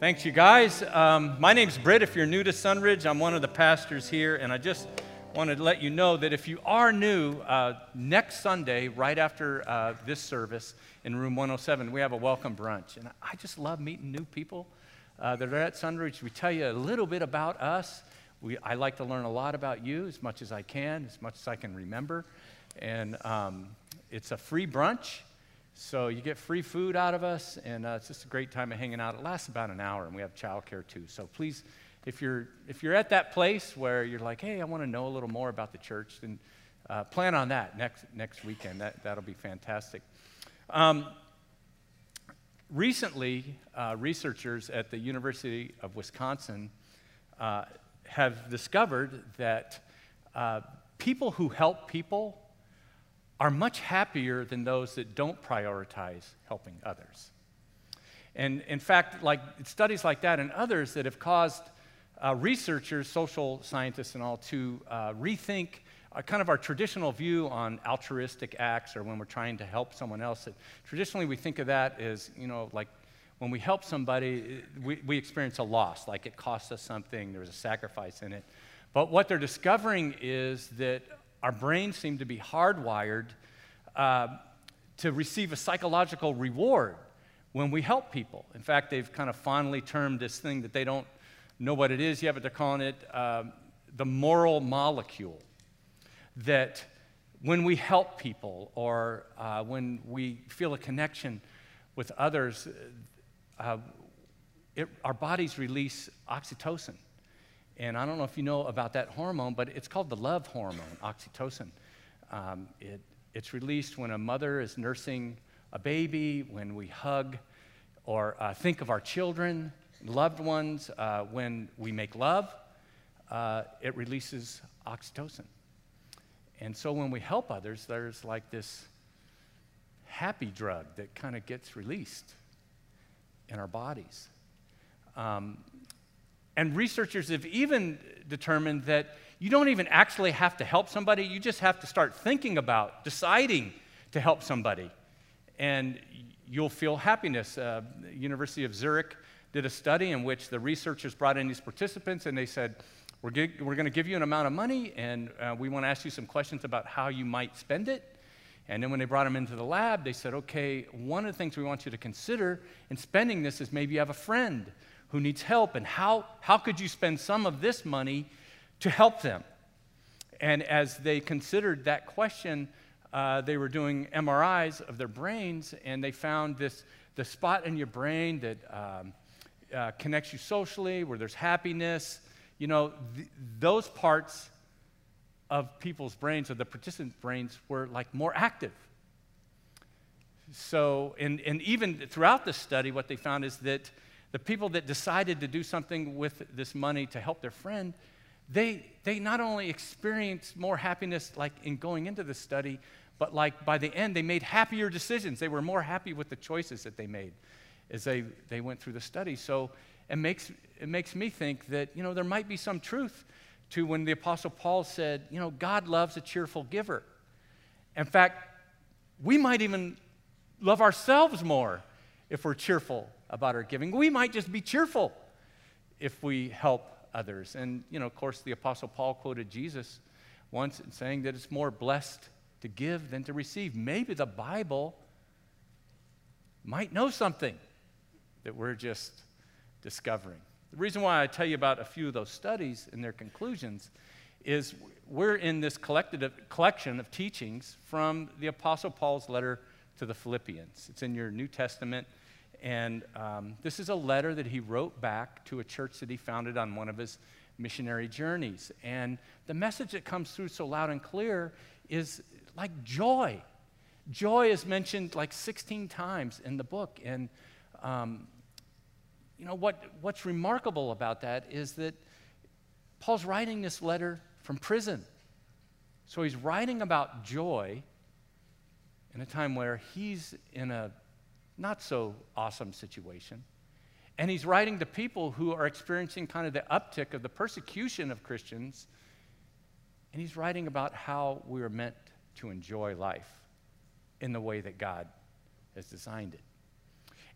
Thanks, you guys. Um, my name's Britt. If you're new to Sunridge, I'm one of the pastors here, and I just wanted to let you know that if you are new, uh, next Sunday, right after uh, this service in room 107, we have a welcome brunch. And I just love meeting new people uh, that are at Sunridge. We tell you a little bit about us. We, I like to learn a lot about you as much as I can, as much as I can remember. And um, it's a free brunch. So you get free food out of us, and uh, it's just a great time of hanging out. It lasts about an hour, and we have childcare too. So please, if you're if you're at that place where you're like, hey, I want to know a little more about the church, then uh, plan on that next next weekend. That that'll be fantastic. Um, recently, uh, researchers at the University of Wisconsin uh, have discovered that uh, people who help people are much happier than those that don't prioritize helping others. And in fact, like studies like that and others that have caused uh, researchers, social scientists, and all to uh, rethink uh, kind of our traditional view on altruistic acts or when we're trying to help someone else. That traditionally, we think of that as, you know, like when we help somebody, we, we experience a loss, like it costs us something, there's a sacrifice in it. But what they're discovering is that our brains seem to be hardwired uh, to receive a psychological reward when we help people. In fact, they've kind of fondly termed this thing that they don't know what it is yet, but they're calling it uh, the moral molecule. That when we help people or uh, when we feel a connection with others, uh, it, our bodies release oxytocin. And I don't know if you know about that hormone, but it's called the love hormone, oxytocin. Um, it, it's released when a mother is nursing a baby, when we hug or uh, think of our children, loved ones, uh, when we make love, uh, it releases oxytocin. And so when we help others, there's like this happy drug that kind of gets released in our bodies. Um, and researchers have even determined that you don't even actually have to help somebody, you just have to start thinking about, deciding to help somebody. And you'll feel happiness. Uh, University of Zurich did a study in which the researchers brought in these participants and they said, We're, we're going to give you an amount of money and uh, we want to ask you some questions about how you might spend it. And then when they brought them into the lab, they said, Okay, one of the things we want you to consider in spending this is maybe you have a friend who needs help, and how, how could you spend some of this money to help them? And as they considered that question, uh, they were doing MRIs of their brains, and they found this the spot in your brain that um, uh, connects you socially, where there's happiness. You know, th- those parts of people's brains, or the participant brains, were like more active. So, and, and even throughout the study, what they found is that the people that decided to do something with this money to help their friend, they, they not only experienced more happiness like in going into the study, but like by the end, they made happier decisions. They were more happy with the choices that they made as they, they went through the study. So it makes, it makes me think that, you know, there might be some truth to when the Apostle Paul said, you know, God loves a cheerful giver. In fact, we might even love ourselves more if we're cheerful about our giving. We might just be cheerful if we help others. And, you know, of course, the Apostle Paul quoted Jesus once in saying that it's more blessed to give than to receive. Maybe the Bible might know something that we're just discovering. The reason why I tell you about a few of those studies and their conclusions is we're in this collection of teachings from the Apostle Paul's letter to the Philippians. It's in your New Testament. And um, this is a letter that he wrote back to a church that he founded on one of his missionary journeys. And the message that comes through so loud and clear is like joy. Joy is mentioned like 16 times in the book. And, um, you know, what, what's remarkable about that is that Paul's writing this letter from prison. So he's writing about joy in a time where he's in a not so awesome situation. And he's writing to people who are experiencing kind of the uptick of the persecution of Christians. And he's writing about how we are meant to enjoy life in the way that God has designed it.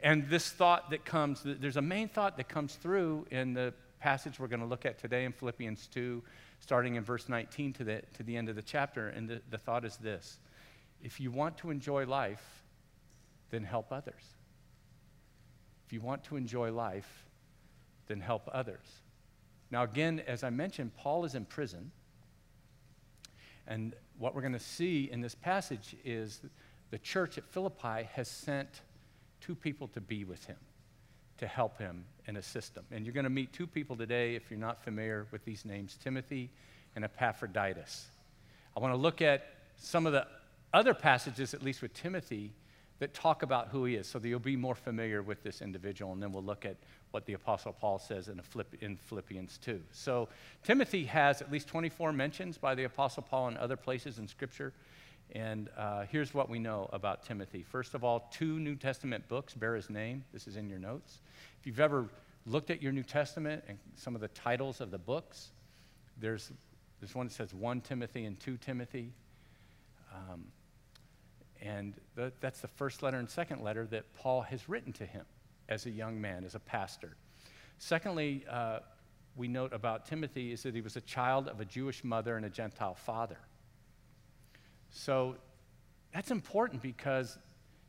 And this thought that comes, there's a main thought that comes through in the passage we're going to look at today in Philippians 2, starting in verse 19 to the, to the end of the chapter. And the, the thought is this if you want to enjoy life, then help others. If you want to enjoy life, then help others. Now, again, as I mentioned, Paul is in prison. And what we're going to see in this passage is the church at Philippi has sent two people to be with him, to help him and assist him. And you're going to meet two people today, if you're not familiar with these names Timothy and Epaphroditus. I want to look at some of the other passages, at least with Timothy, that talk about who he is so that you'll be more familiar with this individual. And then we'll look at what the Apostle Paul says in, in Philippians 2. So, Timothy has at least 24 mentions by the Apostle Paul in other places in Scripture. And uh, here's what we know about Timothy. First of all, two New Testament books bear his name. This is in your notes. If you've ever looked at your New Testament and some of the titles of the books, there's, there's one that says 1 Timothy and 2 Timothy. Um, and the, that's the first letter and second letter that Paul has written to him as a young man, as a pastor. Secondly, uh, we note about Timothy is that he was a child of a Jewish mother and a Gentile father. So that's important because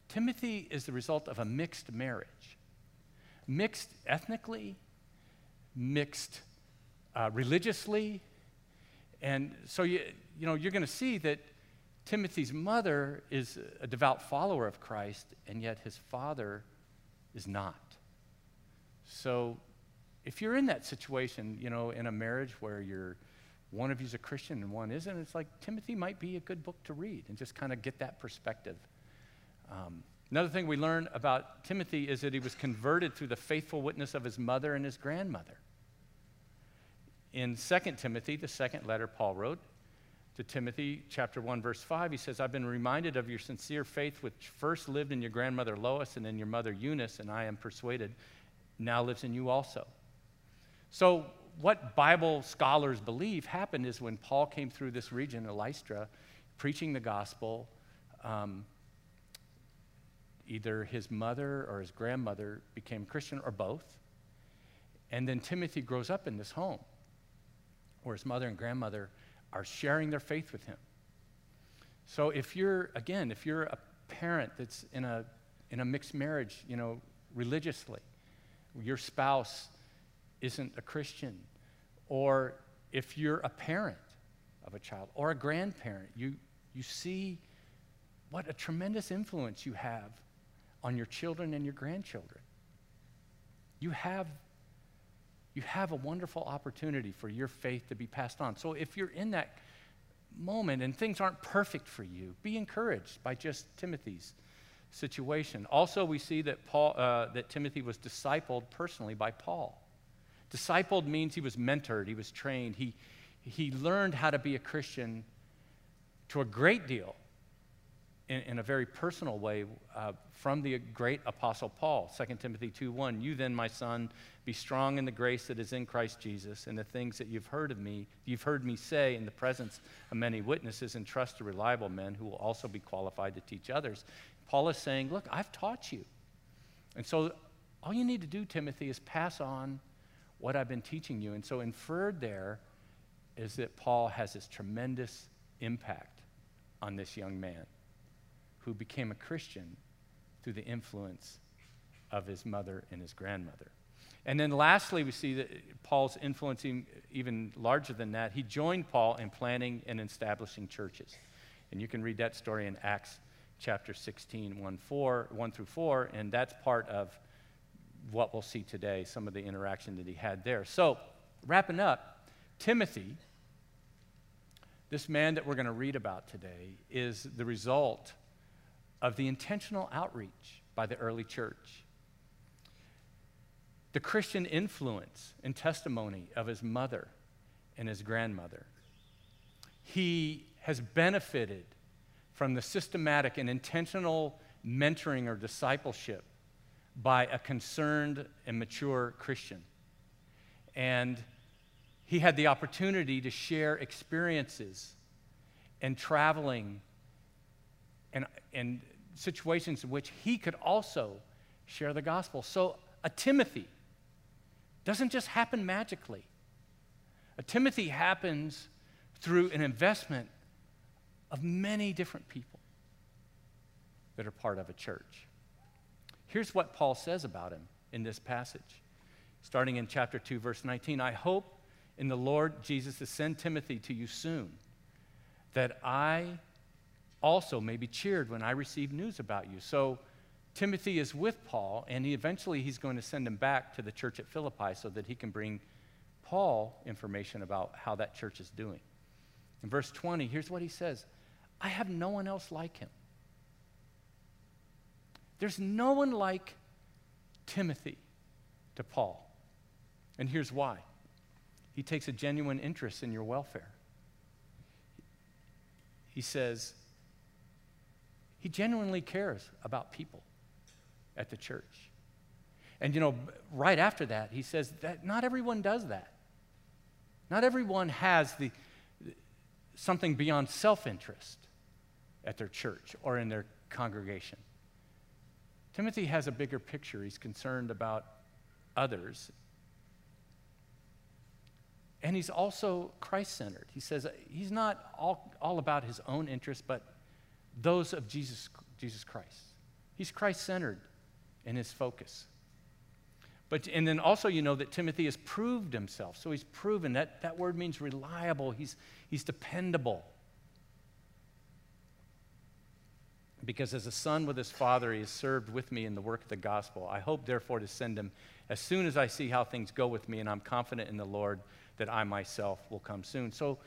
Timothy is the result of a mixed marriage. Mixed ethnically, mixed uh, religiously. And so you, you know, you're going to see that Timothy's mother is a devout follower of Christ, and yet his father is not. So if you're in that situation, you know, in a marriage where you're one of you's a Christian and one isn't, it's like Timothy might be a good book to read and just kind of get that perspective. Um, another thing we learn about Timothy is that he was converted through the faithful witness of his mother and his grandmother. In 2 Timothy, the second letter Paul wrote to Timothy, chapter 1, verse 5, he says, I've been reminded of your sincere faith, which first lived in your grandmother Lois and in your mother Eunice, and I am persuaded now lives in you also. So, what Bible scholars believe happened is when Paul came through this region of Lystra, preaching the gospel, um, either his mother or his grandmother became Christian or both. And then Timothy grows up in this home where his mother and grandmother are sharing their faith with him. So if you're, again, if you're a parent that's in a, in a mixed marriage, you know, religiously, your spouse isn't a Christian, or if you're a parent of a child or a grandparent, you, you see what a tremendous influence you have on your children and your grandchildren. You have, you have a wonderful opportunity for your faith to be passed on. So if you're in that moment and things aren't perfect for you, be encouraged by just Timothy's situation. Also, we see that, Paul, uh, that Timothy was discipled personally by Paul. Discipled means he was mentored, he was trained, he, he learned how to be a Christian to a great deal in, in a very personal way uh, from the great apostle Paul. 2 Timothy 2:1. You then, my son, be strong in the grace that is in Christ Jesus, and the things that you've heard of me, you've heard me say in the presence of many witnesses, and trust to reliable men who will also be qualified to teach others. Paul is saying, Look, I've taught you. And so all you need to do, Timothy, is pass on what I've been teaching you. And so inferred there is that Paul has this tremendous impact on this young man who became a Christian through the influence of his mother and his grandmother. And then lastly, we see that Paul's influencing even larger than that. He joined Paul in planning and establishing churches. And you can read that story in Acts chapter 16, 1, 4, 1 through 4, and that's part of what we'll see today, some of the interaction that he had there. So, wrapping up, Timothy, this man that we're going to read about today, is the result of the intentional outreach by the early church. The Christian influence and testimony of his mother and his grandmother. He has benefited from the systematic and intentional mentoring or discipleship by a concerned and mature Christian. And he had the opportunity to share experiences and traveling and, and situations in which he could also share the gospel. So, a Timothy doesn't just happen magically. A Timothy happens through an investment of many different people that are part of a church. Here's what Paul says about him in this passage, starting in chapter 2, verse 19. I hope in the Lord Jesus to send Timothy to you soon, that I also may be cheered when I receive news about you. So, Timothy is with Paul, and he eventually he's going to send him back to the church at Philippi so that he can bring Paul information about how that church is doing. In verse 20, here's what he says I have no one else like him. There's no one like Timothy to Paul. And here's why he takes a genuine interest in your welfare. He says, he genuinely cares about people at the church. And you know, right after that, he says that not everyone does that. Not everyone has the, something beyond self interest at their church or in their congregation. Timothy has a bigger picture. He's concerned about others. And he's also Christ centered. He says he's not all, all about his own interests, but those of Jesus, Jesus Christ. He's Christ centered in his focus. But, and then also, you know that Timothy has proved himself. So he's proven that that word means reliable, he's, he's dependable. Because as a son with his father, he has served with me in the work of the gospel. I hope, therefore, to send him as soon as I see how things go with me, and I'm confident in the Lord that I myself will come soon. So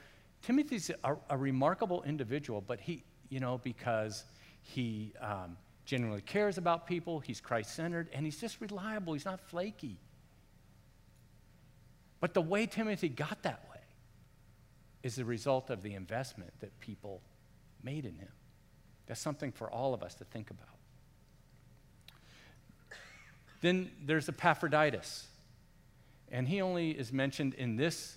Timothy's a, a remarkable individual, but he, you know, because he um, genuinely cares about people, he's Christ centered, and he's just reliable. He's not flaky. But the way Timothy got that way is the result of the investment that people made in him. That's something for all of us to think about. Then there's Epaphroditus. And he only is mentioned in this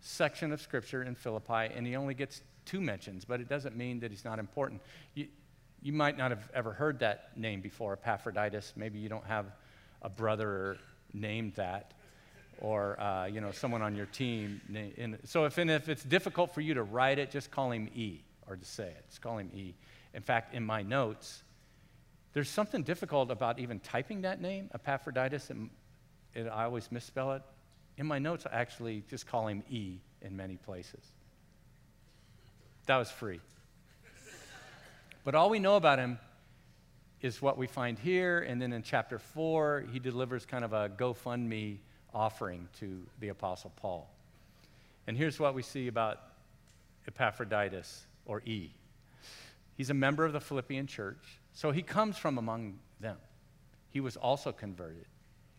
section of Scripture in Philippi, and he only gets two mentions, but it doesn't mean that he's not important. You, you might not have ever heard that name before, Epaphroditus. Maybe you don't have a brother named that, or uh, you know someone on your team. so if, if it's difficult for you to write it, just call him E, or to say it. Just call him E. In fact, in my notes, there's something difficult about even typing that name, Epaphroditus. And it, I always misspell it. In my notes, I actually just call him E in many places. That was free. But all we know about him is what we find here, and then in chapter 4, he delivers kind of a GoFundMe offering to the Apostle Paul. And here's what we see about Epaphroditus, or E. He's a member of the Philippian church, so he comes from among them. He was also converted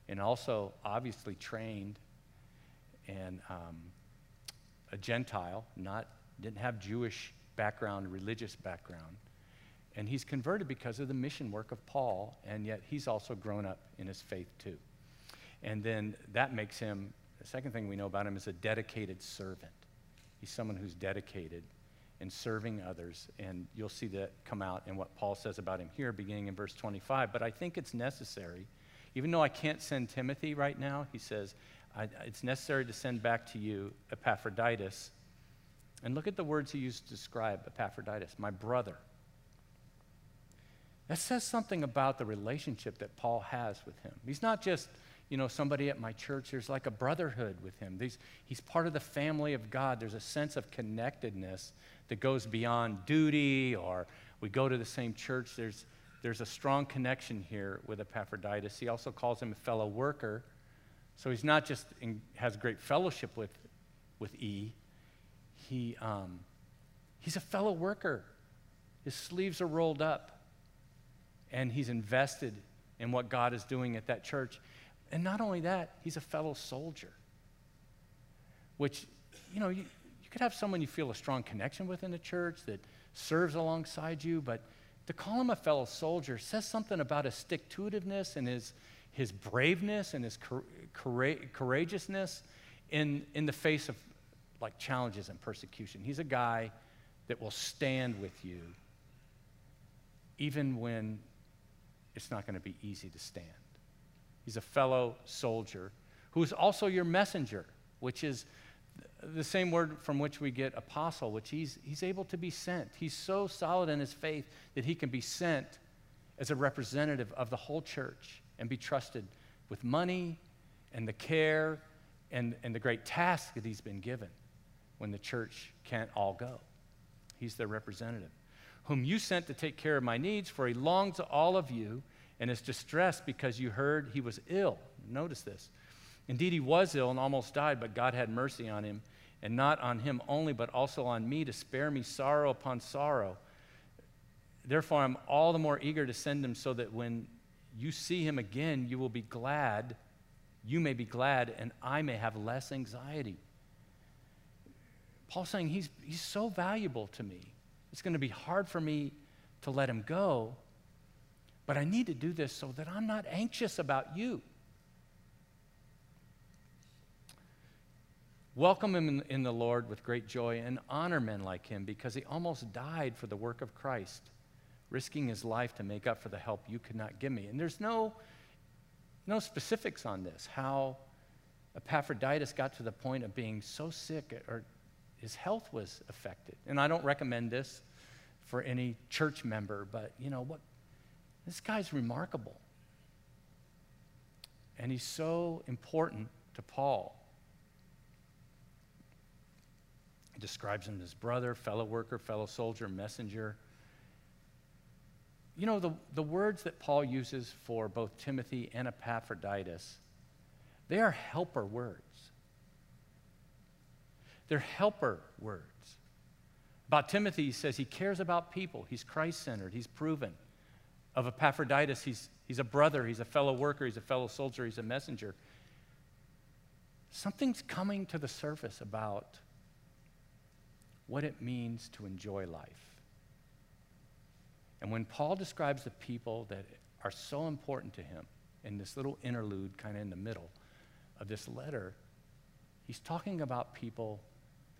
and also obviously trained and um, a Gentile, not didn't have Jewish background, religious background. And he's converted because of the mission work of Paul, and yet he's also grown up in his faith too. And then that makes him, the second thing we know about him is a dedicated servant. He's someone who's dedicated in serving others, and you'll see that come out in what Paul says about him here, beginning in verse 25. But I think it's necessary, even though I can't send Timothy right now, he says, it's necessary to send back to you Epaphroditus. And look at the words he used to describe Epaphroditus, my brother that says something about the relationship that Paul has with him. He's not just, you know, somebody at my church. There's like a brotherhood with him. He's, he's part of the family of God. There's a sense of connectedness that goes beyond duty or we go to the same church. There's, there's a strong connection here with Epaphroditus. He also calls him a fellow worker. So he's not just in, has great fellowship with, with E, he, um, he's a fellow worker. His sleeves are rolled up and he's invested in what God is doing at that church. And not only that, he's a fellow soldier, which, you know, you, you could have someone you feel a strong connection with in the church that serves alongside you, but to call him a fellow soldier says something about his stick to itiveness and his, his braveness and his courageousness in, in the face of like challenges and persecution. He's a guy that will stand with you even when it's not going to be easy to stand. He's a fellow soldier who is also your messenger, which is the same word from which we get apostle, which he's, he's able to be sent. He's so solid in his faith that he can be sent as a representative of the whole church and be trusted with money and the care and, and the great task that he's been given when the church can't all go. He's their representative, whom you sent to take care of my needs, for he longs to all of you and is distressed because you heard he was ill. Notice this. Indeed, he was ill and almost died, but God had mercy on him, and not on him only, but also on me to spare me sorrow upon sorrow. Therefore, I'm all the more eager to send him so that when you see him again, you will be glad. You may be glad, and I may have less anxiety. Paul's saying he's, he's so valuable to me. It's going to be hard for me to let him go, but I need to do this so that I'm not anxious about you. Welcome him in, in, the Lord with great joy and honor men like him because he almost died for the work of Christ, risking his life to make up for the help you could not give me. And there's no, no specifics on this, how Epaphroditus got to the point of being so sick or his health was affected. And I don't recommend this for any church member, but you know what? This guy's remarkable. And he's so important to Paul. He describes him as brother, fellow worker, fellow soldier, messenger. You know, the, the words that Paul uses for both Timothy and Epaphroditus, they are helper words. They're helper words. About Timothy, he says he cares about people, he's Christ centered, he's proven. Of Epaphroditus, he's, he's a brother, he's a fellow worker, he's a fellow soldier, he's a messenger. Something's coming to the surface about what it means to enjoy life. And when Paul describes the people that are so important to him in this little interlude, kind of in the middle of this letter, he's talking about people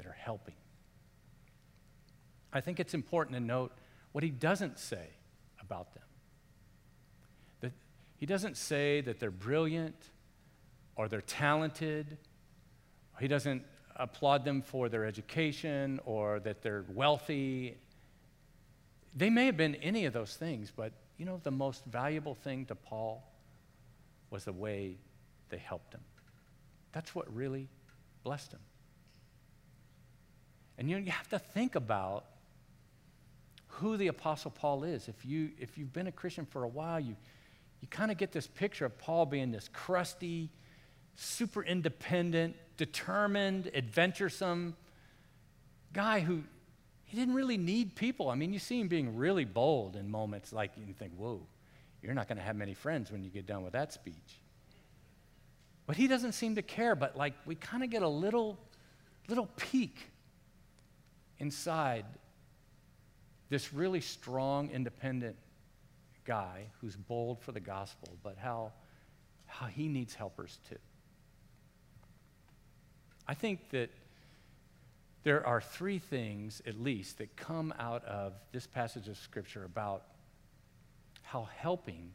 that are helping. I think it's important to note what he doesn't say about them. That he doesn't say that they're brilliant or they're talented. He doesn't applaud them for their education or that they're wealthy. They may have been any of those things, but you know, the most valuable thing to Paul was the way they helped him. That's what really blessed him. And you, know, you have to think about who the Apostle Paul is. If, you, if you've been a Christian for a while, you, you kind of get this picture of Paul being this crusty, super independent, determined, adventuresome guy who he didn't really need people. I mean, you see him being really bold in moments like you think, whoa, you're not going to have many friends when you get done with that speech. But he doesn't seem to care, but like we kind of get a little, little peek inside this really strong, independent guy who's bold for the gospel, but how, how he needs helpers too. I think that there are three things, at least, that come out of this passage of Scripture about how helping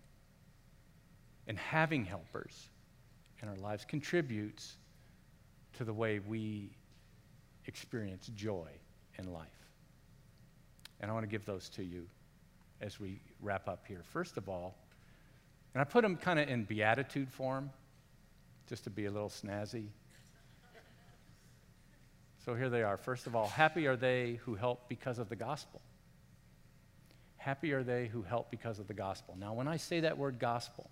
and having helpers in our lives contributes to the way we experience joy in life. And I want to give those to you as we wrap up here. First of all, and I put them kind of in beatitude form, just to be a little snazzy. So here they are. First of all, happy are they who help because of the gospel. Happy are they who help because of the gospel. Now, when I say that word gospel,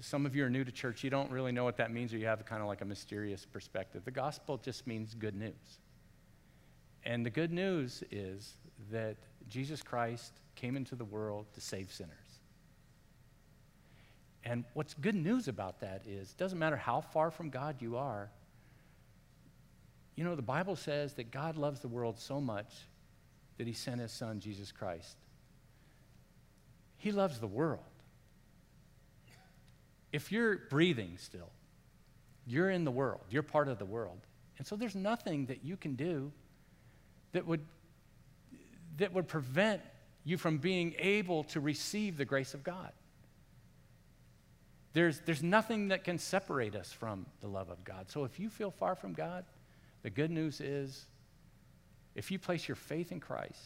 some of you are new to church, you don't really know what that means, or you have kind of like a mysterious perspective. The gospel just means good news. And the good news is that Jesus Christ came into the world to save sinners. And what's good news about that is it doesn't matter how far from God you are, you know, the Bible says that God loves the world so much that he sent his son, Jesus Christ. He loves the world. If you're breathing still, you're in the world, you're part of the world. And so there's nothing that you can do that would, that would prevent you from being able to receive the grace of God. There's, there's nothing that can separate us from the love of God. So if you feel far from God, the good news is if you place your faith in Christ,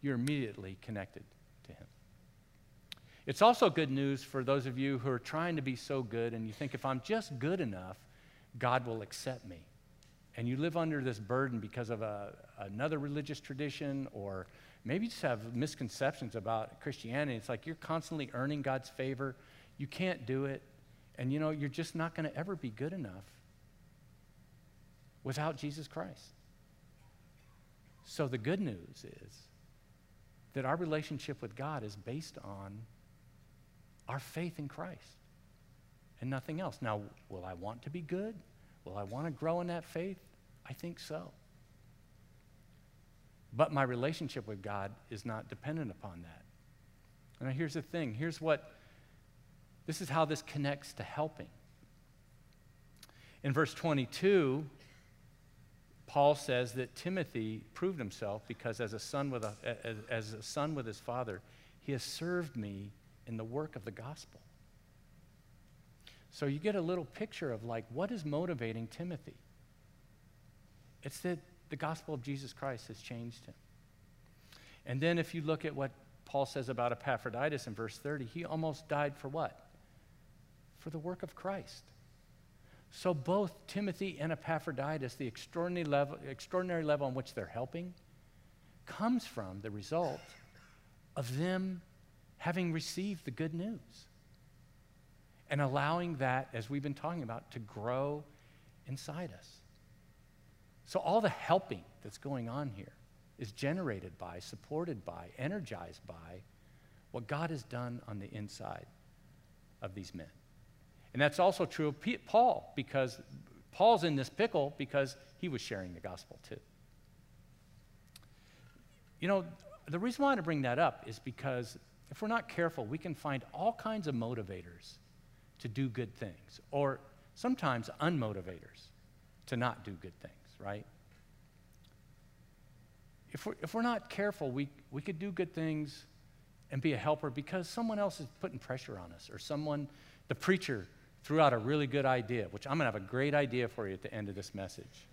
you're immediately connected to Him. It's also good news for those of you who are trying to be so good and you think if I'm just good enough, God will accept me. And you live under this burden because of a, another religious tradition or maybe just have misconceptions about Christianity. It's like you're constantly earning God's favor. You can't do it. And you know, you're just not going to ever be good enough without Jesus Christ. So the good news is that our relationship with God is based on our faith in Christ and nothing else. Now, will I want to be good? Will I want to grow in that faith? I think so. But my relationship with God is not dependent upon that. And here's the thing here's what this is how this connects to helping. In verse 22, Paul says that Timothy proved himself because as a son with a, as, as a son with his father, he has served me in the work of the gospel. So you get a little picture of like what is motivating Timothy. It's that the gospel of Jesus Christ has changed him. And then if you look at what Paul says about Epaphroditus in verse 30, he almost died for what? For the work of Christ. So both Timothy and Epaphroditus, the extraordinary level, extraordinary level on which they're helping, comes from the result of them having received the good news and allowing that, as we've been talking about, to grow inside us. So, all the helping that's going on here is generated by, supported by, energized by what God has done on the inside of these men. And that's also true of Paul, because Paul's in this pickle because he was sharing the gospel too. You know, the reason why I want to bring that up is because if we're not careful, we can find all kinds of motivators to do good things, or sometimes unmotivators to not do good things right? If we're, if we're not careful, we, we could do good things and be a helper because someone else is putting pressure on us, or someone, the preacher, threw out a really good idea, which I'm going to have a great idea for you at the end of this message.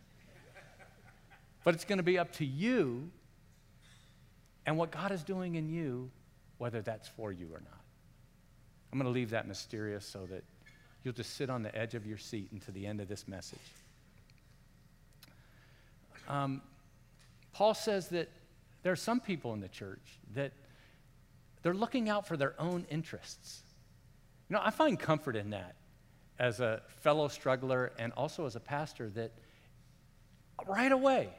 but it's going to be up to you and what God is doing in you, whether that's for you or not. I'm going to leave that mysterious so that you'll just sit on the edge of your seat until the end of this message. Um, Paul says that there are some people in the church that they're looking out for their own interests. You know, I find comfort in that as a fellow struggler and also as a pastor that right away,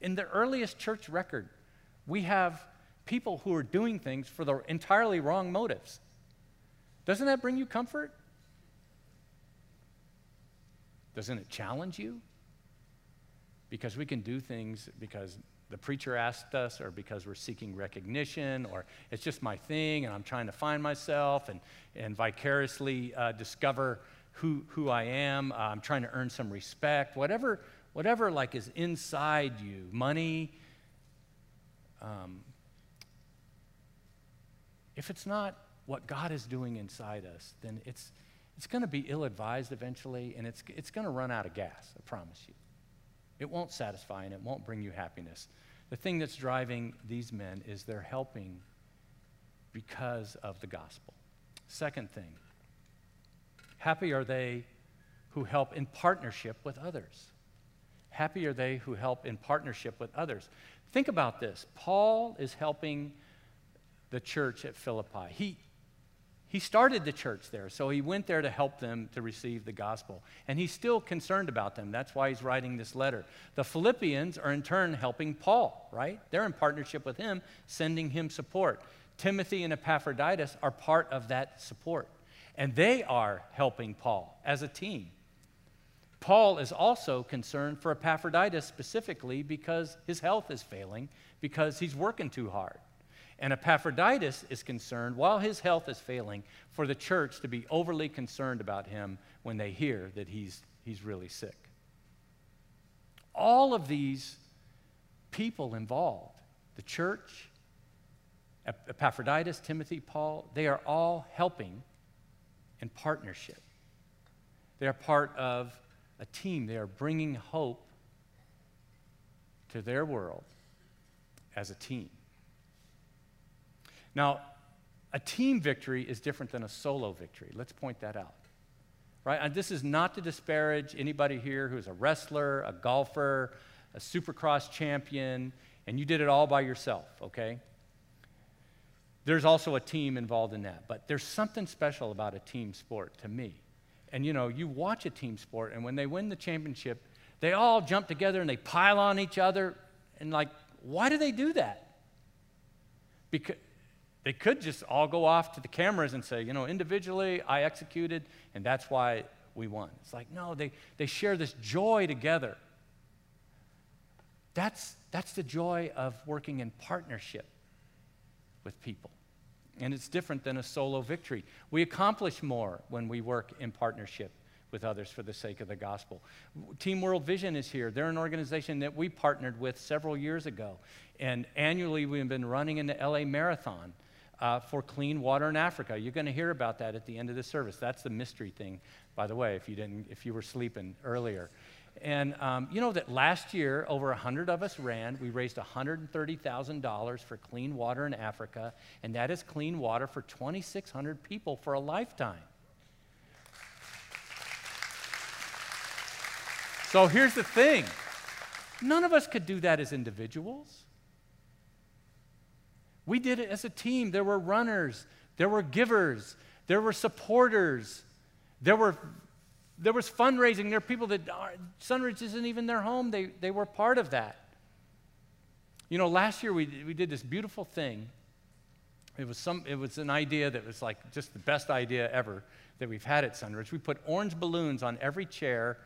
in the earliest church record, we have people who are doing things for the entirely wrong motives. Doesn't that bring you comfort? Doesn't it challenge you? because we can do things because the preacher asked us or because we're seeking recognition or it's just my thing and I'm trying to find myself and, and vicariously uh, discover who, who I am. Uh, I'm trying to earn some respect. Whatever, whatever like is inside you, money. Um, if it's not what God is doing inside us, then it's, it's going to be ill advised eventually and it's, it's going to run out of gas, I promise you. It won't satisfy and it won't bring you happiness. The thing that's driving these men is they're helping because of the gospel. Second thing, happy are they who help in partnership with others. Happy are they who help in partnership with others. Think about this. Paul is helping the church at Philippi. He, he started the church there, so he went there to help them to receive the gospel. And he's still concerned about them. That's why he's writing this letter. The Philippians are in turn helping Paul, right? They're in partnership with him, sending him support. Timothy and Epaphroditus are part of that support. And they are helping Paul as a team. Paul is also concerned for Epaphroditus specifically because his health is failing, because he's working too hard. And Epaphroditus is concerned, while his health is failing, for the church to be overly concerned about him when they hear that he's, he's really sick. All of these people involved, the church Epaphroditus, Timothy, Paul, they are all helping in partnership. They are part of a team. They are bringing hope to their world as a team. Now, a team victory is different than a solo victory. Let's point that out. Right? And this is not to disparage anybody here who's a wrestler, a golfer, a supercross champion, and you did it all by yourself, okay? There's also a team involved in that. But there's something special about a team sport to me. And you know, you watch a team sport, and when they win the championship, they all jump together and they pile on each other. And like, why do they do that? Because they could just all go off to the cameras and say, you know, individually I executed, and that's why we won. It's like, no, they, they share this joy together. That's, that's the joy of working in partnership with people. And it's different than a solo victory. We accomplish more when we work in partnership with others for the sake of the gospel. Team World Vision is here. They're an organization that we partnered with several years ago. And annually, we've been running in the LA Marathon uh, for clean water in Africa. You're going to hear about that at the end of the service. That's the mystery thing, by the way, if you, didn't, if you were sleeping earlier. And um, you know that last year, over 100 of us ran. We raised $130,000 for clean water in Africa, and that is clean water for 2,600 people for a lifetime. So here's the thing none of us could do that as individuals. We did it as a team. There were runners, there were givers, there were supporters, there were there was fundraising. There are people that Sunridge isn't even their home. They, they were part of that. You know, last year we, we did this beautiful thing. It was, some, it was an idea that was like just the best idea ever that we've had at Sunridge. We put orange balloons on every chair,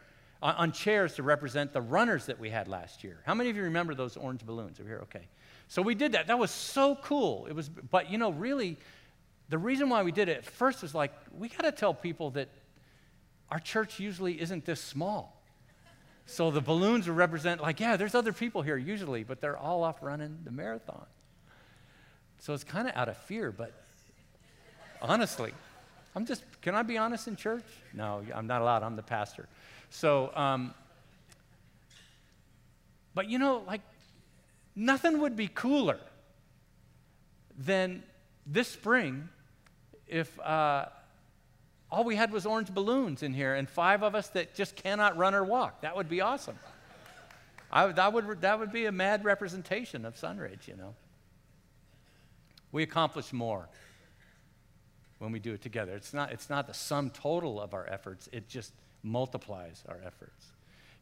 on, chairs to represent the runners that we had last year. How many of you remember those orange balloons over here? Okay. So we did that. That was so cool. It was, but you know, really, the reason why we did it at first was like, we got to tell people that our church usually isn't this small. So the balloons represent, like, yeah, there's other people here usually, but they're all off running the marathon. So it's kind of out of fear, but honestly, I'm just, can I be honest in church? No, I'm not allowed. I'm the pastor. So, um, but you know, like, nothing would be cooler than this spring if uh, all we had was orange balloons in here and five of us that just cannot run or walk. That would be awesome. I, that, would, that would be a mad representation of Sunridge, you know. We accomplish more when we do it together. It's not, it's not the sum total of our efforts, it just multiplies our efforts.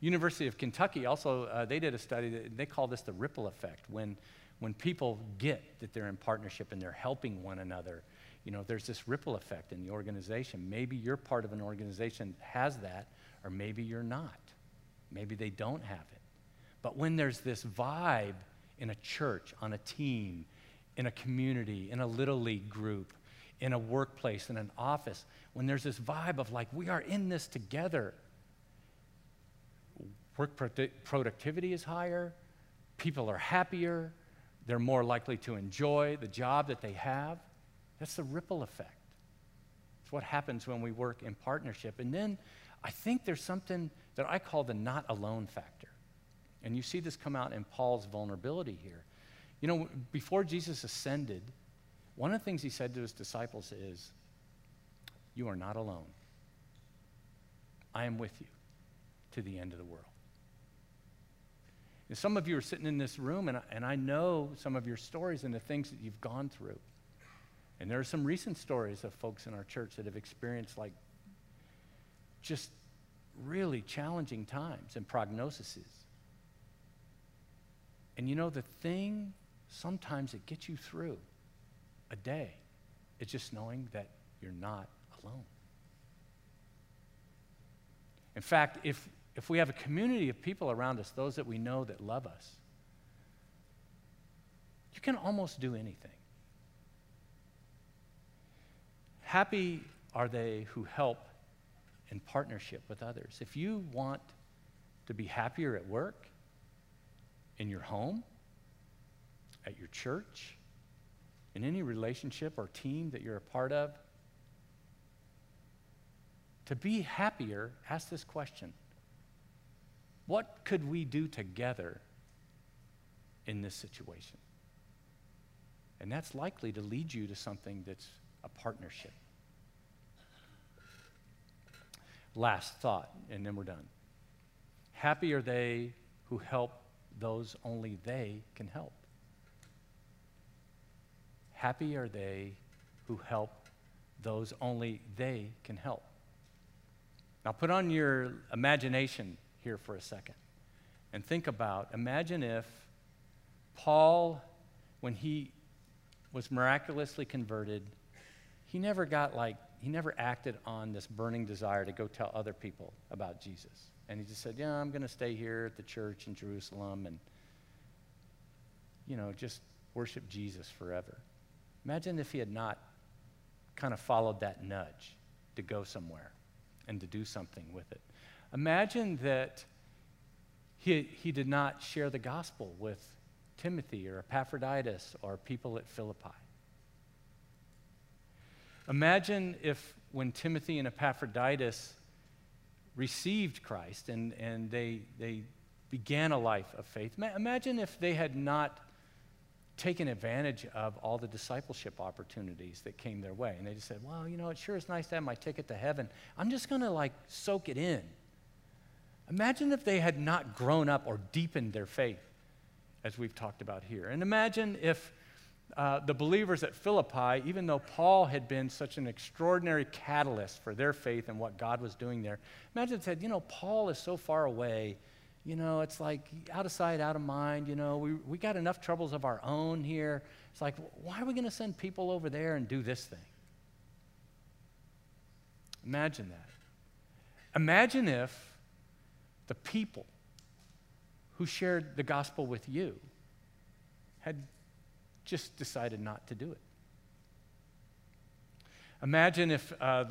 University of Kentucky also, uh, they did a study, that, they call this the ripple effect. When, when people get that they're in partnership and they're helping one another, you know, there's this ripple effect in the organization. Maybe you're part of an organization that has that, or maybe you're not. Maybe they don't have it. But when there's this vibe in a church, on a team, in a community, in a little league group, in a workplace, in an office, when there's this vibe of like, we are in this together, work productivity is higher, people are happier, they're more likely to enjoy the job that they have. That's the ripple effect. It's what happens when we work in partnership. And then I think there's something that I call the not alone factor. And you see this come out in Paul's vulnerability here. You know, before Jesus ascended, one of the things he said to his disciples is, You are not alone. I am with you to the end of the world. And some of you are sitting in this room, and I, and I know some of your stories and the things that you've gone through. And there are some recent stories of folks in our church that have experienced like just really challenging times and prognoses. And you know, the thing sometimes that gets you through a day It's just knowing that you're not alone. In fact, if, if we have a community of people around us, those that we know that love us, you can almost do anything. Happy are they who help in partnership with others. If you want to be happier at work, in your home, at your church, in any relationship or team that you're a part of? To be happier, ask this question What could we do together in this situation? And that's likely to lead you to something that's a partnership. Last thought, and then we're done. Happy are they who help those only they can help. Happy are they who help those only they can help. Now put on your imagination here for a second and think about imagine if Paul, when he was miraculously converted, he never got like, he never acted on this burning desire to go tell other people about Jesus. And he just said, Yeah, I'm going to stay here at the church in Jerusalem and, you know, just worship Jesus forever. Imagine if he had not kind of followed that nudge to go somewhere and to do something with it. Imagine that he, he did not share the gospel with Timothy or Epaphroditus or people at Philippi. Imagine if when Timothy and Epaphroditus received Christ and, and they, they began a life of faith, imagine if they had not taken advantage of all the discipleship opportunities that came their way. And they just said, well, you know, it sure is nice to have my ticket to heaven. I'm just going to like soak it in. Imagine if they had not grown up or deepened their faith, as we've talked about here. And imagine if uh, the believers at Philippi, even though Paul had been such an extraordinary catalyst for their faith and what God was doing there, imagine they said, you know, Paul is so far away you know, it's like out of sight, out of mind. You know, we, we got enough troubles of our own here. It's like, why are we going to send people over there and do this thing? Imagine that. Imagine if the people who shared the gospel with you had just decided not to do it. Imagine if uh,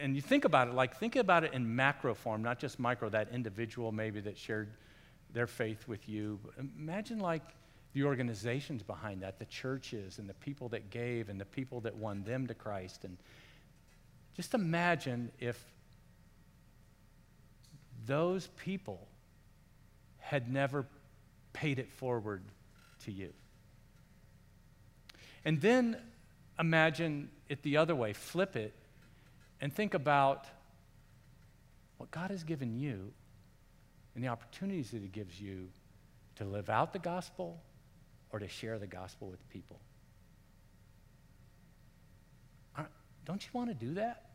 and you think about it, like think about it in macro form, not just micro, that individual maybe that shared their faith with you. Imagine like the organizations behind that, the churches and the people that gave and the people that won them to Christ. And just imagine if those people had never paid it forward to you. And then imagine it the other way, flip it and think about what God has given you and the opportunities that He gives you to live out the gospel or to share the gospel with people. Don't you want to do that?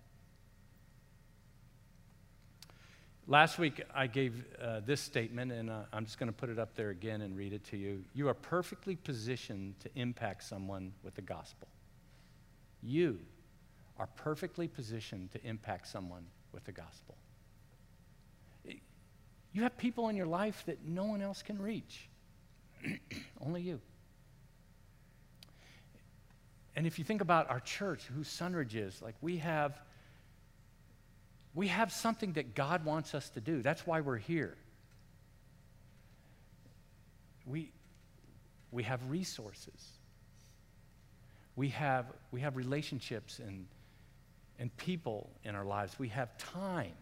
Last week, I gave uh, this statement, and uh, I'm just going to put it up there again and read it to you. You are perfectly positioned to impact someone with the gospel. You are perfectly positioned to impact someone with the gospel. You have people in your life that no one else can reach, only you. And if you think about our church, whose Sunridge is, like we have, we have something that God wants us to do. That's why we're here. We, we have resources. We have, we have relationships and and people in our lives. We have time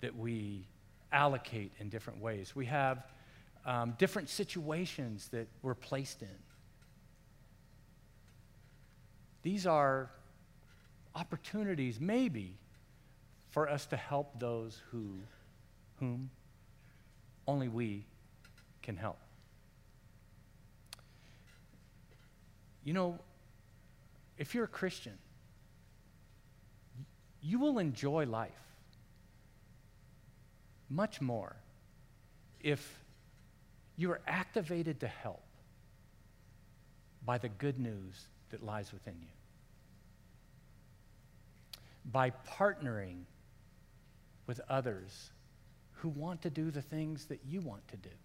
that we allocate in different ways. We have um, different situations that we're placed in. These are opportunities, maybe, for us to help those who, whom only we can help. You know, if you're a Christian, you will enjoy life much more if you are activated to help by the good news that lies within you. By partnering with others who want to do the things that you want to do.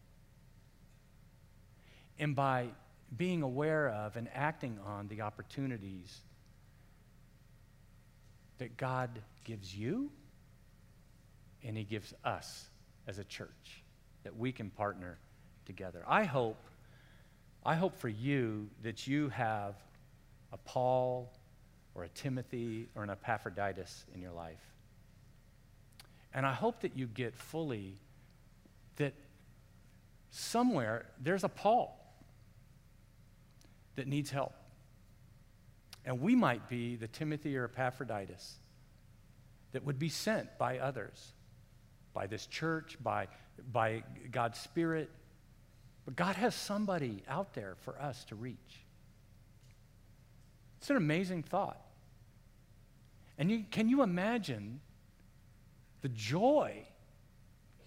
And by being aware of and acting on the opportunities that God gives you and He gives us as a church, that we can partner together. I hope I hope for you that you have a Paul or a Timothy or an Epaphroditus in your life. And I hope that you get fully that somewhere there's a Paul that needs help. And we might be the Timothy or Epaphroditus that would be sent by others, by this church, by, by God's Spirit. But God has somebody out there for us to reach. It's an amazing thought. And you, can you imagine the joy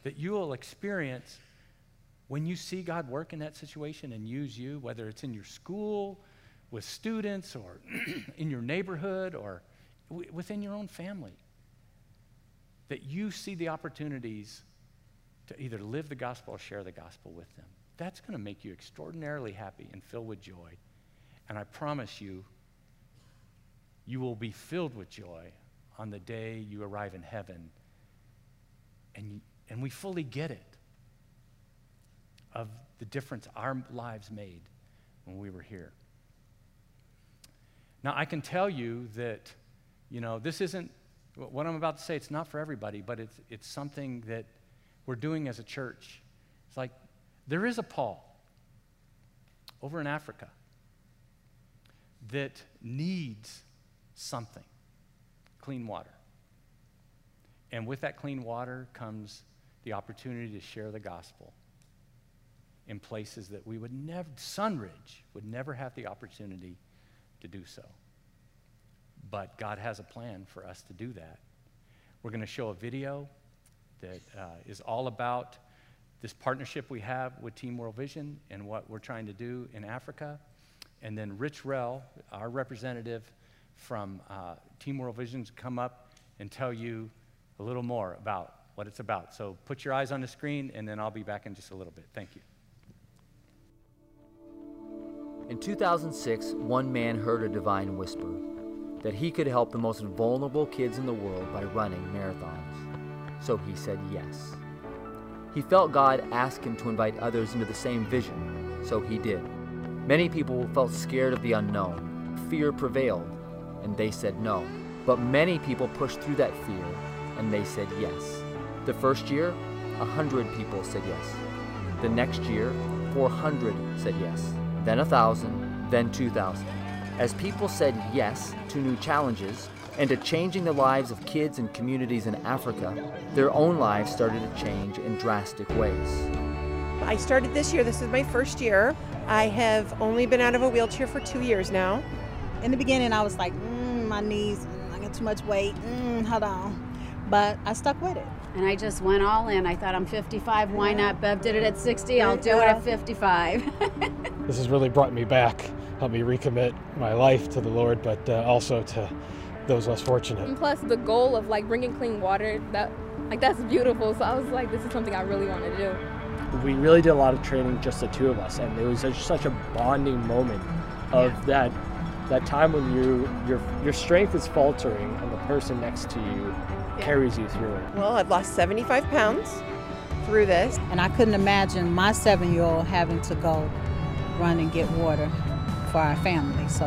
that you will experience when you see God work in that situation and use you, whether it's in your school, with students, or in your neighborhood, or w- within your own family, that you see the opportunities to either live the gospel or share the gospel with them. That's going to make you extraordinarily happy and filled with joy. And I promise you, you will be filled with joy on the day you arrive in heaven. And, and we fully get it of the difference our lives made when we were here. Now, I can tell you that, you know, this isn't what I'm about to say, it's not for everybody, but it's, it's something that we're doing as a church. It's like there is a Paul over in Africa that needs something clean water. And with that clean water comes the opportunity to share the gospel in places that we would never, Sunridge would never have the opportunity to do so. But God has a plan for us to do that. We're going to show a video that uh, is all about this partnership we have with Team World Vision and what we're trying to do in Africa. And then Rich Rell, our representative from uh, Team World Vision, come up and tell you a little more about what it's about. So put your eyes on the screen, and then I'll be back in just a little bit. Thank you. In 2006, one man heard a divine whisper that he could help the most vulnerable kids in the world by running marathons. So he said yes. He felt God ask him to invite others into the same vision, so he did. Many people felt scared of the unknown. Fear prevailed, and they said no. But many people pushed through that fear, and they said yes. The first year, 100 people said yes. The next year, 400 said yes then a 1,000, then 2,000. As people said yes to new challenges and to changing the lives of kids and communities in Africa, their own lives started to change in drastic ways. I started this year. This is my first year. I have only been out of a wheelchair for two years now. In the beginning, I was like, mm, my knees, I got too much weight, mm, hold on. But I stuck with it. And I just went all in. I thought I'm 55. Why not? Bev did it at 60. I'll do it at 55. this has really brought me back, helped me recommit my life to the Lord, but uh, also to those less fortunate. And plus, the goal of like bringing clean water, that like that's beautiful. So I was like, this is something I really want to do. We really did a lot of training, just the two of us, and it was such, such a bonding moment of yeah. that that time when you your your strength is faltering and the person next to you yeah. carries you through it. Well, I've lost 75 pounds through this. And I couldn't imagine my seven year old having to go run and get water for our family. So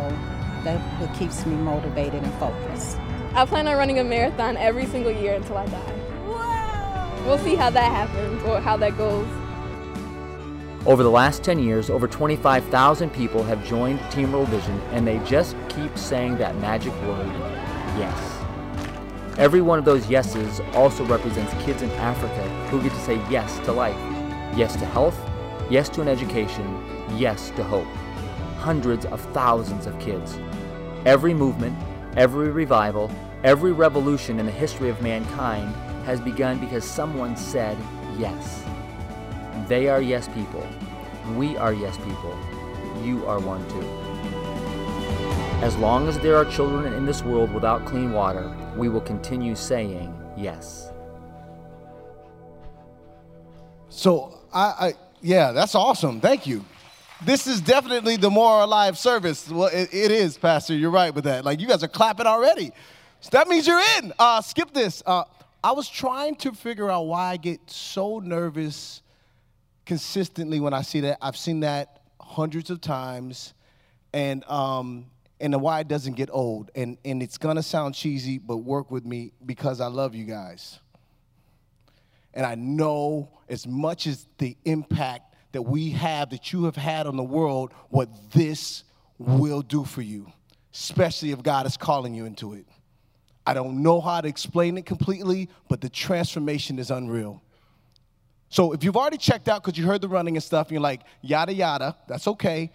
that what keeps me motivated and focused. I plan on running a marathon every single year until I die. Wow. We'll see how that happens or how that goes. Over the last 10 years, over 25,000 people have joined Team World Vision, and they just keep saying that magic word, yes. Every one of those yeses also represents kids in Africa who get to say yes to life, yes to health, yes to an education, yes to hope. Hundreds of thousands of kids. Every movement, every revival, every revolution in the history of mankind has begun because someone said yes. They are yes people. We are yes people. You are one too. As long as there are children in this world without clean water, we will continue saying yes. So, I, I yeah, that's awesome. Thank you. This is definitely the more alive service. Well, it, it is, Pastor. You're right with that. Like, you guys are clapping already. So that means you're in. Uh, skip this. Uh, I was trying to figure out why I get so nervous consistently when I see that. I've seen that hundreds of times, and um, and why it doesn't get old. And and it's gonna sound cheesy, but work with me because I love you guys. And I know as much as the impact that we have, that you have had on the world, what this will do for you, especially if God is calling you into it. I don't know how to explain it completely, but the transformation is unreal. So if you've already checked out because you heard the running and stuff, and you're like, yada, yada, that's okay.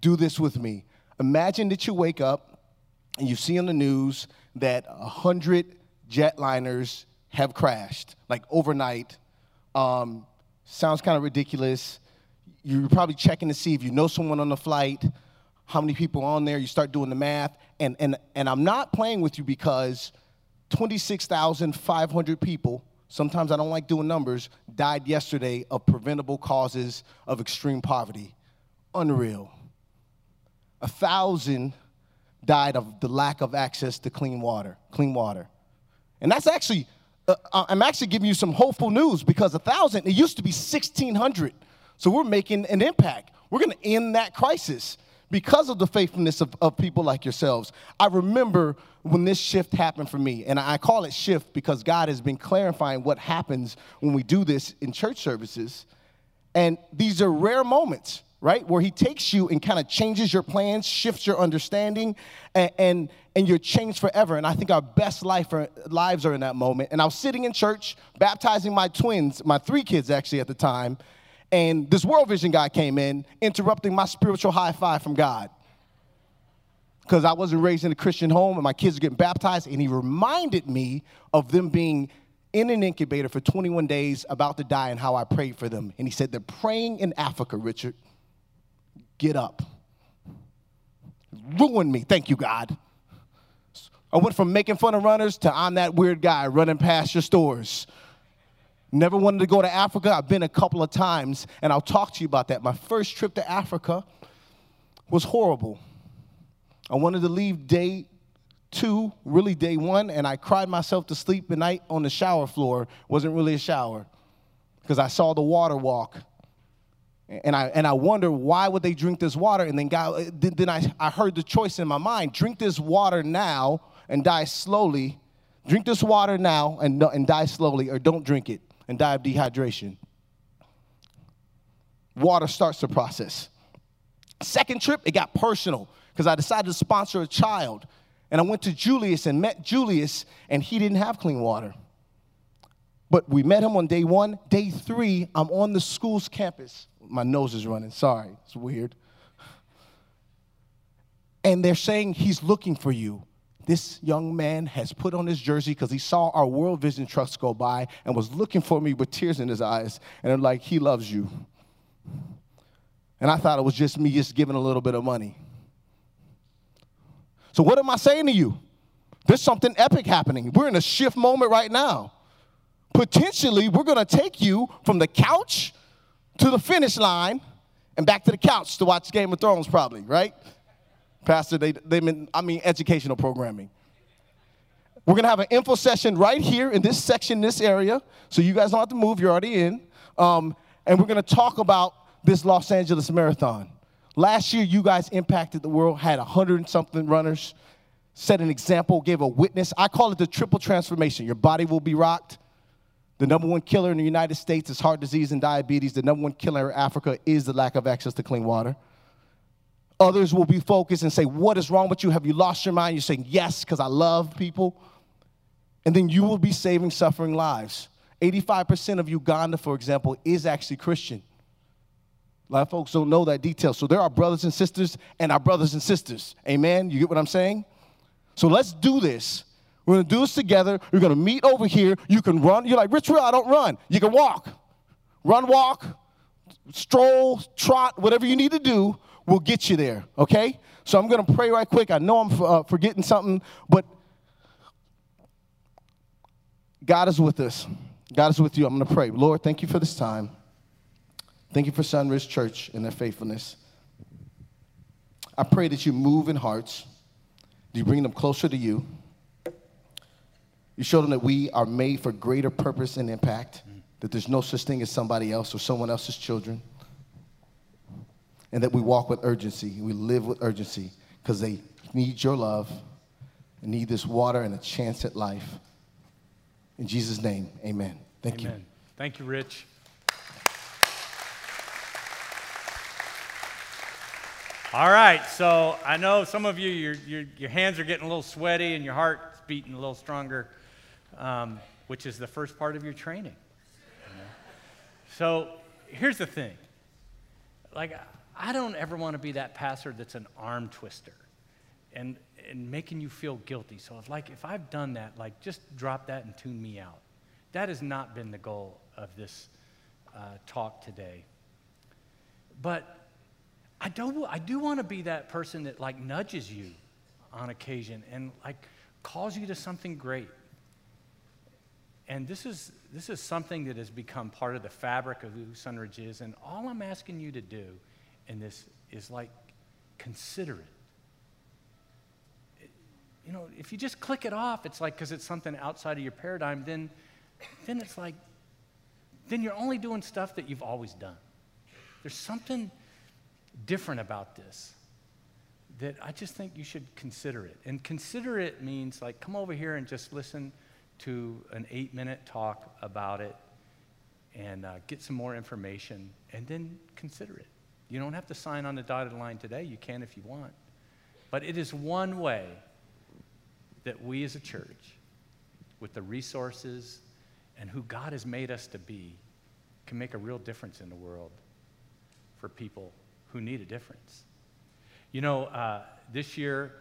Do this with me. Imagine that you wake up and you see on the news that 100 jetliners have crashed, like overnight. Um, sounds kind of ridiculous. You're probably checking to see if you know someone on the flight, how many people on there. You start doing the math. And, and, and I'm not playing with you because 26,500 people, sometimes I don't like doing numbers, died yesterday of preventable causes of extreme poverty. Unreal. A thousand died of the lack of access to clean water, clean water. And that's actually uh, uh, I'm actually giving you some hopeful news because a thousand, it used to be 1,600. So we're making an impact. We're going to end that crisis because of the faithfulness of, of people like yourselves. I remember when this shift happened for me, and I call it shift because God has been clarifying what happens when we do this in church services. And these are rare moments right? Where he takes you and kind of changes your plans, shifts your understanding, and, and, and you're changed forever. And I think our best life are, lives are in that moment. And I was sitting in church, baptizing my twins, my three kids actually at the time, and this World Vision guy came in, interrupting my spiritual high five from God. Because I wasn't raised in a Christian home and my kids were getting baptized, and he reminded me of them being in an incubator for 21 days, about to die, and how I prayed for them. And he said, They're praying in Africa, Richard get up. Ruined me. Thank you, God. I went from making fun of runners to I'm that weird guy running past your stores. Never wanted to go to Africa. I've been a couple of times, and I'll talk to you about that. My first trip to Africa was horrible. I wanted to leave day two, really day one, and I cried myself to sleep at night on the shower floor. Wasn't really a shower because I saw the water walk and I, and I wonder why would they drink this water? And then God, uh, then I, I heard the choice in my mind, drink this water now and die slowly. Drink this water now and, and die slowly, or don't drink it and die of dehydration. Water starts the process. Second trip, it got personal because I decided to sponsor a child. And I went to Julius and met Julius, and he didn't have clean water. But we met him on day one. Day three, I'm on the school's campus my nose is running. Sorry, it's weird. And they're saying he's looking for you. This young man has put on his jersey because he saw our World Vision trucks go by and was looking for me with tears in his eyes. And they're like, he loves you. And I thought it was just me just giving a little bit of money. So, what am I saying to you? There's something epic happening. We're in a shift moment right now. Potentially, we're going to take you from the couch to the finish line and back to the couch to watch Game of Thrones, probably, right? Pastor, they, they mean, I mean educational programming. We're gonna have an info session right here in this section, this area, so you guys don't have to move, you're already in. Um, and we're gonna talk about this Los Angeles Marathon. Last year, you guys impacted the world, had a hundred and something runners, set an example, gave a witness. I call it the triple transformation. Your body will be rocked, the number one killer in the United States is heart disease and diabetes. The number one killer in Africa is the lack of access to clean water. Others will be focused and say, What is wrong with you? Have you lost your mind? You're saying, Yes, because I love people. And then you will be saving suffering lives. 85% of Uganda, for example, is actually Christian. A lot of folks don't know that detail. So there are brothers and sisters and our brothers and sisters. Amen? You get what I'm saying? So let's do this. We're gonna do this together. We're gonna meet over here. You can run. You're like, Rich I don't run. You can walk. Run, walk, stroll, trot, whatever you need to do, we'll get you there, okay? So I'm gonna pray right quick. I know I'm uh, forgetting something, but God is with us. God is with you. I'm gonna pray. Lord, thank you for this time. Thank you for Sunrise Church and their faithfulness. I pray that you move in hearts, you bring them closer to you. You show them that we are made for greater purpose and impact, that there's no such thing as somebody else or someone else's children. and that we walk with urgency, we live with urgency, because they need your love, need this water and a chance at life. In Jesus' name, amen. Thank Amen. you. Thank you, Rich. All right, so I know some of you, your, your, your hands are getting a little sweaty and your heart's beating a little stronger, um, which is the first part of your training. So here's the thing like, I don't ever want to be that pastor that's an arm twister and, and making you feel guilty. So, if, like, if I've done that, like, just drop that and tune me out. That has not been the goal of this uh, talk today. But I don't. I do want to be that person that like nudges you on occasion and like calls you to something great. And this is, this is something that has become part of the fabric of who Sunridge is. And all I'm asking you to do in this is like consider it. it you know, if you just click it off, it's like because it's something outside of your paradigm, then, then it's like, then you're only doing stuff that you've always done. There's something different about this that I just think you should consider it. And consider it means like come over here and just listen to an eight minute talk about it and uh, get some more information and then consider it. You don't have to sign on the dotted line today. You can if you want. But it is one way that we as a church, with the resources and who God has made us to be, can make a real difference in the world for people who need a difference. You know, uh, this year,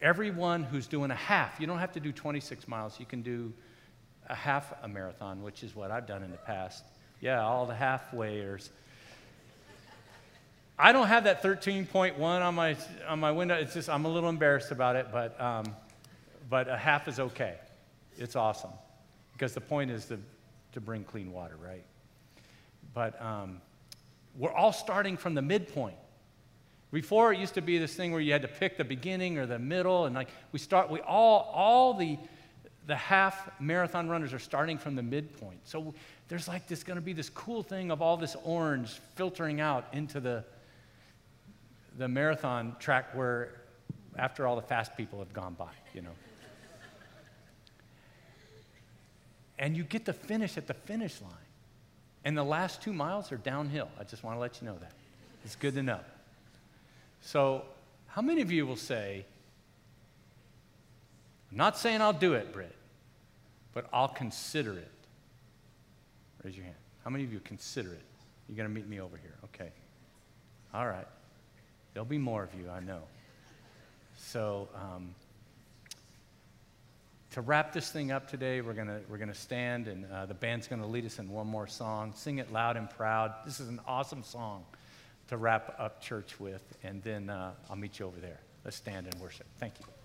everyone who's doing a half, you don't have to do 26 miles, you can do a half a marathon, which is what I've done in the past. Yeah, all the halfwayers. I don't have that 13.1 on my, on my window. It's just, I'm a little embarrassed about it, but, um, but a half is okay. It's awesome. Because the point is to, to bring clean water, right? But um, we're all starting from the midpoint. Before it used to be this thing where you had to pick the beginning or the middle, and like we start, we all, all the, the half marathon runners are starting from the midpoint. So there's like this going to be this cool thing of all this orange filtering out into the, the marathon track where after all the fast people have gone by, you know. and you get to finish at the finish line. And the last two miles are downhill. I just want to let you know that. It's good to know. So, how many of you will say, I'm not saying I'll do it, Britt, but I'll consider it? Raise your hand. How many of you consider it? You're going to meet me over here. Okay. All right. There'll be more of you, I know. So, um, to wrap this thing up today, we're going we're gonna stand and uh, the band's going to lead us in one more song. Sing it loud and proud. This is an awesome song to wrap up church with, and then uh, I'll meet you over there. Let's stand and worship. Thank you.